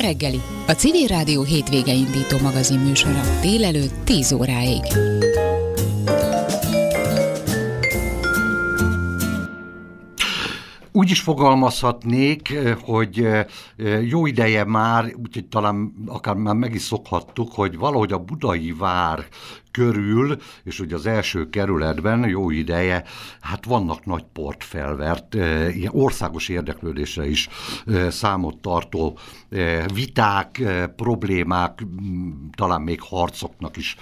reggeli, a Civil Rádió hétvége indító magazin műsora délelőtt 10 óráig. Úgy is fogalmazhatnék, hogy jó ideje már, úgyhogy talán akár már meg is szokhattuk, hogy valahogy a budai vár körül, és ugye az első kerületben jó ideje, hát vannak nagy portfelvert, ilyen országos érdeklődésre is számot tartó viták, problémák, talán még harcoknak is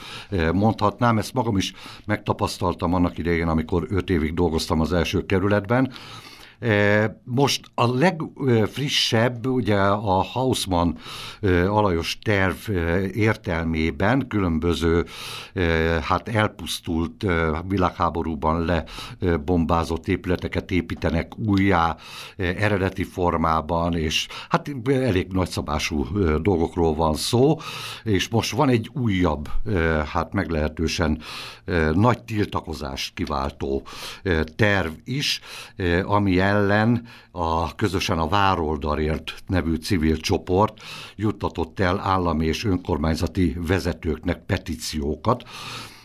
mondhatnám. Ezt magam is megtapasztaltam annak idején, amikor öt évig dolgoztam az első kerületben, most a legfrissebb, ugye a Hausmann alajos terv értelmében különböző hát elpusztult világháborúban lebombázott épületeket építenek újjá eredeti formában, és hát elég nagyszabású dolgokról van szó, és most van egy újabb, hát meglehetősen nagy tiltakozást kiváltó terv is, ami ellen a közösen a Vároldalért nevű civil csoport juttatott el állami és önkormányzati vezetőknek petíciókat,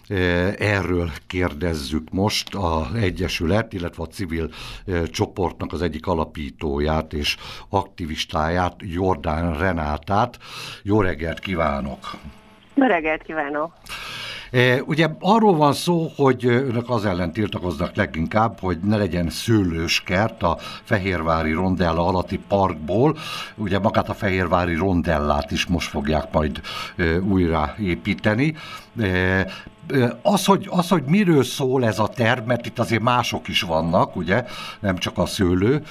e, Erről kérdezzük most a Egyesület, illetve a civil e, csoportnak az egyik alapítóját és aktivistáját, Jordán Renátát. Jó reggelt kívánok! Jó reggelt kívánok! E, ugye arról van szó, hogy önök az ellen tiltakoznak leginkább, hogy ne legyen szőlőskert a Fehérvári Rondella alatti parkból. Ugye magát a Fehérvári Rondellát is most fogják majd újra építeni. Az hogy, az, hogy miről szól ez a terv, mert itt azért mások is vannak, ugye, nem csak a szőlő,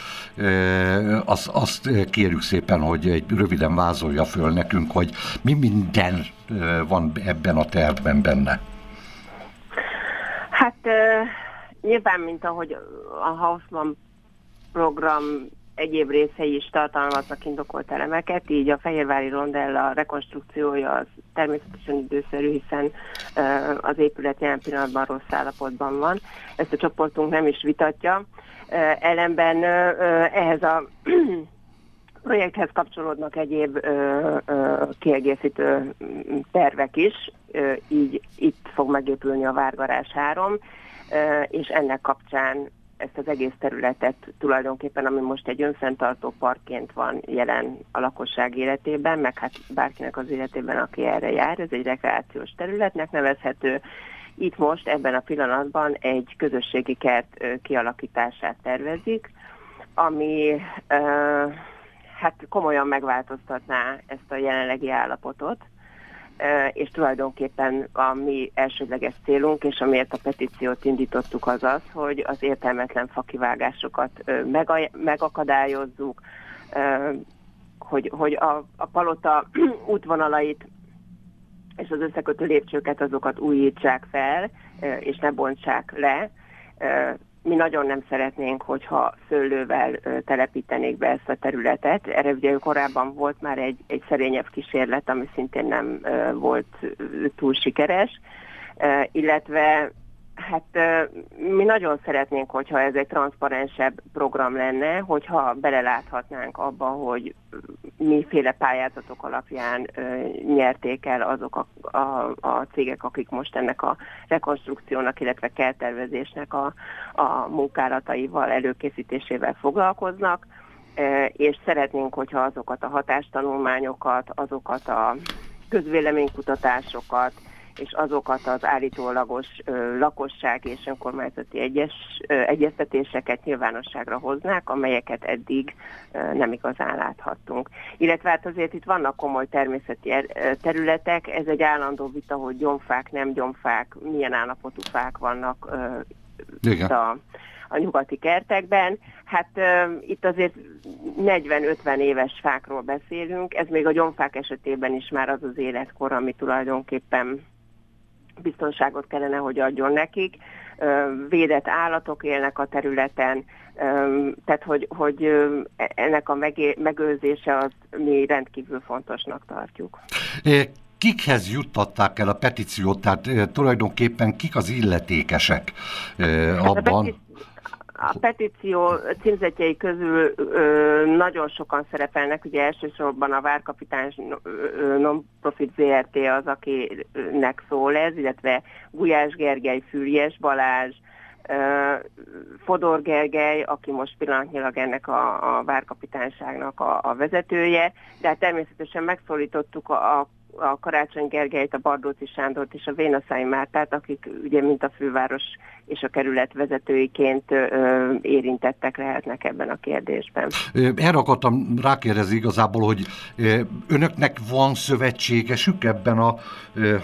azt, azt kérjük szépen, hogy egy röviden vázolja föl nekünk, hogy mi minden van ebben a tervben benne. Hát nyilván, mint ahogy a Hausmann program egyéb részei is tartalmaznak indokolt elemeket, így a Fehérvári Rondella rekonstrukciója az természetesen időszerű, hiszen az épület jelen pillanatban rossz állapotban van. Ezt a csoportunk nem is vitatja. Ellenben ehhez a projekthez kapcsolódnak egyéb ö, ö, kiegészítő tervek is, ö, így itt fog megépülni a Várgarás 3, ö, és ennek kapcsán ezt az egész területet tulajdonképpen, ami most egy önfenntartó parkként van jelen a lakosság életében, meg hát bárkinek az életében, aki erre jár, ez egy rekreációs területnek nevezhető. Itt most ebben a pillanatban egy közösségi kert kialakítását tervezik, ami hát komolyan megváltoztatná ezt a jelenlegi állapotot, és tulajdonképpen a mi elsődleges célunk, és amiért a petíciót indítottuk az az, hogy az értelmetlen fakivágásokat megakadályozzuk, hogy, hogy a, a palota útvonalait és az összekötő lépcsőket azokat újítsák fel, és ne bontsák le, mi nagyon nem szeretnénk, hogyha szőlővel telepítenék be ezt a területet. Erre ugye korábban volt már egy, egy szerényebb kísérlet, ami szintén nem volt túl sikeres, illetve Hát mi nagyon szeretnénk, hogyha ez egy transzparensebb program lenne, hogyha beleláthatnánk abba, hogy miféle pályázatok alapján nyerték el azok a, a, a cégek, akik most ennek a rekonstrukciónak, illetve keltervezésnek a, a munkálataival, előkészítésével foglalkoznak, és szeretnénk, hogyha azokat a hatástanulmányokat, azokat a közvéleménykutatásokat, és azokat az állítólagos ö, lakosság és önkormányzati egyes, ö, egyeztetéseket nyilvánosságra hoznák, amelyeket eddig ö, nem igazán láthattunk. Illetve hát azért itt vannak komoly természeti er, területek, ez egy állandó vita, hogy gyomfák, nem gyomfák, milyen állapotú fák vannak ö, itt a, a nyugati kertekben. Hát uh, itt azért 40-50 éves fákról beszélünk, ez még a gyomfák esetében is már az az életkor, ami tulajdonképpen biztonságot kellene, hogy adjon nekik. Védett állatok élnek a területen, tehát hogy, hogy ennek a megőrzése az mi rendkívül fontosnak tartjuk. Kikhez juttatták el a petíciót, tehát tulajdonképpen kik az illetékesek hát abban? A, petíció címzetjei közül ö, nagyon sokan szerepelnek, ugye elsősorban a Várkapitány non-profit ZRT az, akinek szól ez, illetve Gulyás Gergely, Fürjes Balázs, ö, Fodor Gergely, aki most pillanatnyilag ennek a, a Várkapitányságnak a, a vezetője, de hát természetesen megszólítottuk a, a a Karácsony Gergelyt, a Bardóci Sándort és a Vénaszai Mártát, akik ugye mint a főváros és a kerület vezetőiként ö, érintettek lehetnek ebben a kérdésben. Erre akartam rákérdezni igazából, hogy önöknek van szövetségesük ebben a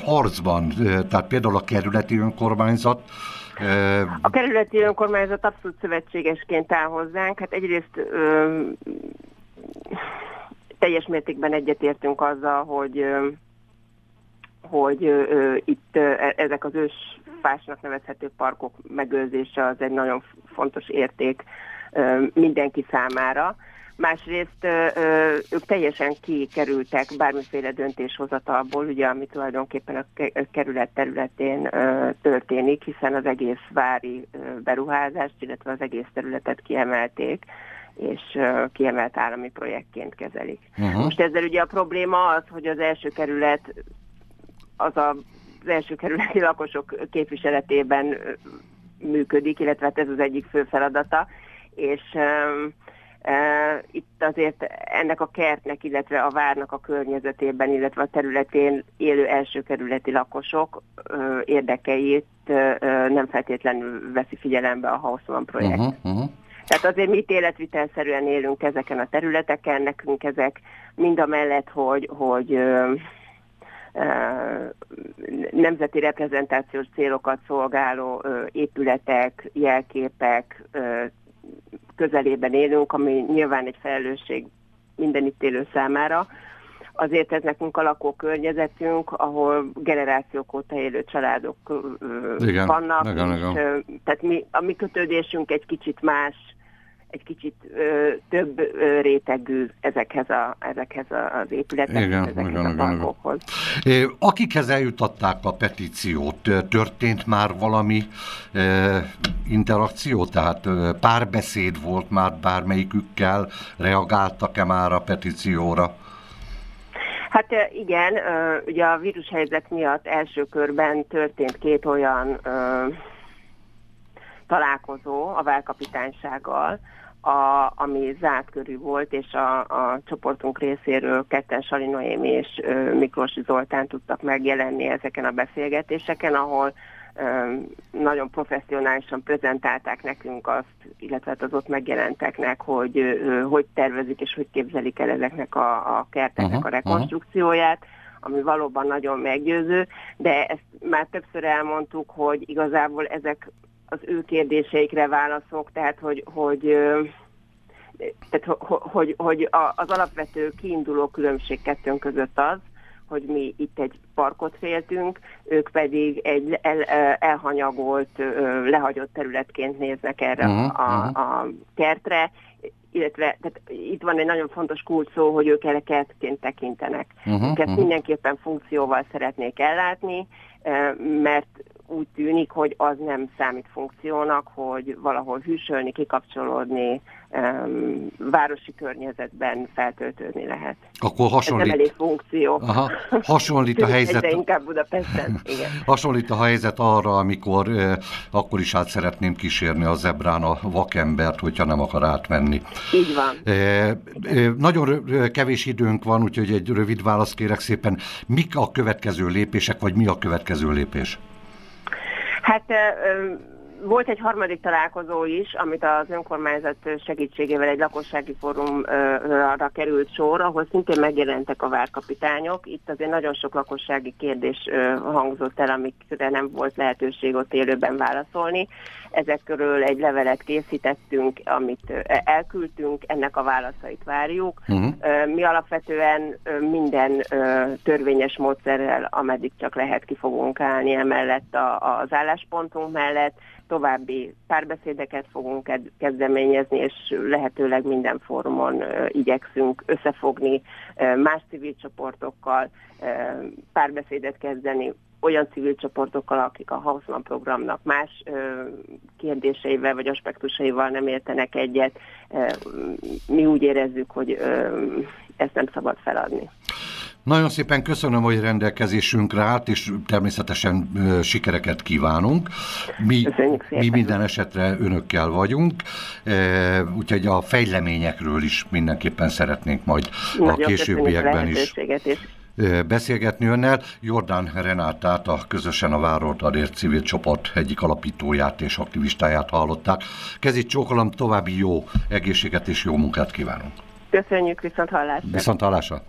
harcban, tehát például a kerületi önkormányzat, a kerületi önkormányzat abszolút szövetségesként áll hozzánk. Hát egyrészt ö, teljes mértékben egyetértünk azzal, hogy hogy itt e, ezek az ősfásnak nevezhető parkok megőrzése az egy nagyon fontos érték mindenki számára. Másrészt ők teljesen kikerültek bármiféle döntéshozatalból, ugye, ami tulajdonképpen a kerület területén történik, hiszen az egész vári ö, beruházást, illetve az egész területet kiemelték és kiemelt állami projektként kezelik. Uh-huh. Most ezzel ugye a probléma az, hogy az első kerület az a, az első kerületi lakosok képviseletében működik, illetve hát ez az egyik fő feladata, és um, uh, itt azért ennek a kertnek, illetve a várnak a környezetében, illetve a területén élő első kerületi lakosok uh, érdekeit uh, nem feltétlenül veszi figyelembe a House projekt. Uh-huh, uh-huh. Tehát azért mi életvitelszerűen élünk ezeken a területeken, nekünk ezek mind a mellett, hogy, hogy ö, ö, nemzeti reprezentációs célokat szolgáló ö, épületek, jelképek ö, közelében élünk, ami nyilván egy felelősség minden itt élő számára. Azért ez nekünk a lakókörnyezetünk, ahol generációk óta élő családok igen, vannak. Igen, igen. És, tehát mi, a mi kötődésünk egy kicsit más, egy kicsit ö, több ö, rétegű ezekhez, a, ezekhez az épületekhez, igen, ezekhez igen, a parkokhoz. Igen. Akikhez eljutatták a petíciót, történt már valami e, interakció, tehát párbeszéd volt már bármelyikükkel, reagáltak-e már a petícióra? Hát igen, ugye a vírushelyzet miatt első körben történt két olyan találkozó a válkapitánysággal, a, ami zárt körű volt, és a, a csoportunk részéről ketten Sali Noémi és ö, Miklós Zoltán tudtak megjelenni ezeken a beszélgetéseken, ahol ö, nagyon professzionálisan prezentálták nekünk azt, illetve hát az ott megjelenteknek, hogy ö, hogy tervezik és hogy képzelik el ezeknek a, a kerteknek uh-huh, a rekonstrukcióját, ami valóban nagyon meggyőző, de ezt már többször elmondtuk, hogy igazából ezek az ő kérdéseikre válaszok, tehát hogy, hogy tehát, hogy, hogy az alapvető kiinduló különbség kettőnk között az, hogy mi itt egy parkot féltünk, ők pedig egy el, elhanyagolt, lehagyott területként néznek erre uh-huh, a, mhm. a kertre, illetve tehát itt van egy nagyon fontos kult szó, hogy ők erre kertként tekintenek. Uh-huh, Őket uh-huh. mindenképpen funkcióval szeretnék ellátni, mert úgy tűnik, hogy az nem számít funkciónak, hogy valahol hűsölni, kikapcsolódni, um, városi környezetben feltöltődni lehet. Akkor hasonlít. Ez nem elég funkció. Aha, hasonlít a helyzet. Egyre inkább Budapesten, igen. Hasonlít a helyzet arra, amikor eh, akkor is át szeretném kísérni a zebrán a vakembert, hogyha nem akar átmenni. Így van. Eh, eh, nagyon kevés időnk van, úgyhogy egy rövid választ kérek szépen. Mik a következő lépések, vagy mi a következő lépés? Hát volt egy harmadik találkozó is, amit az önkormányzat segítségével egy lakossági fórumra került sor, ahol szintén megjelentek a várkapitányok. Itt azért nagyon sok lakossági kérdés hangzott el, amikre nem volt lehetőség ott élőben válaszolni. Ezek körül egy levelet készítettünk, amit elküldtünk, ennek a válaszait várjuk. Uh-huh. Mi alapvetően minden törvényes módszerrel, ameddig csak lehet, ki fogunk állni emellett az álláspontunk mellett további párbeszédeket fogunk kezdeményezni, és lehetőleg minden fórumon igyekszünk összefogni más civil csoportokkal, párbeszédet kezdeni olyan civil csoportokkal, akik a Hausmann programnak más ö, kérdéseivel vagy aspektusaival nem értenek egyet. Mi úgy érezzük, hogy ö, ezt nem szabad feladni. Nagyon szépen köszönöm, hogy rendelkezésünkre állt, és természetesen sikereket kívánunk. Mi, mi minden esetre önökkel vagyunk, úgyhogy a fejleményekről is mindenképpen szeretnénk majd Nagyon a későbbiekben is beszélgetni önnel. Jordán Renátát, a Közösen a Várolt Adért civil csoport egyik alapítóját és aktivistáját hallották. Kezit csókolom, további jó egészséget és jó munkát kívánunk. Köszönjük, viszont hallásra. Viszont hallásra.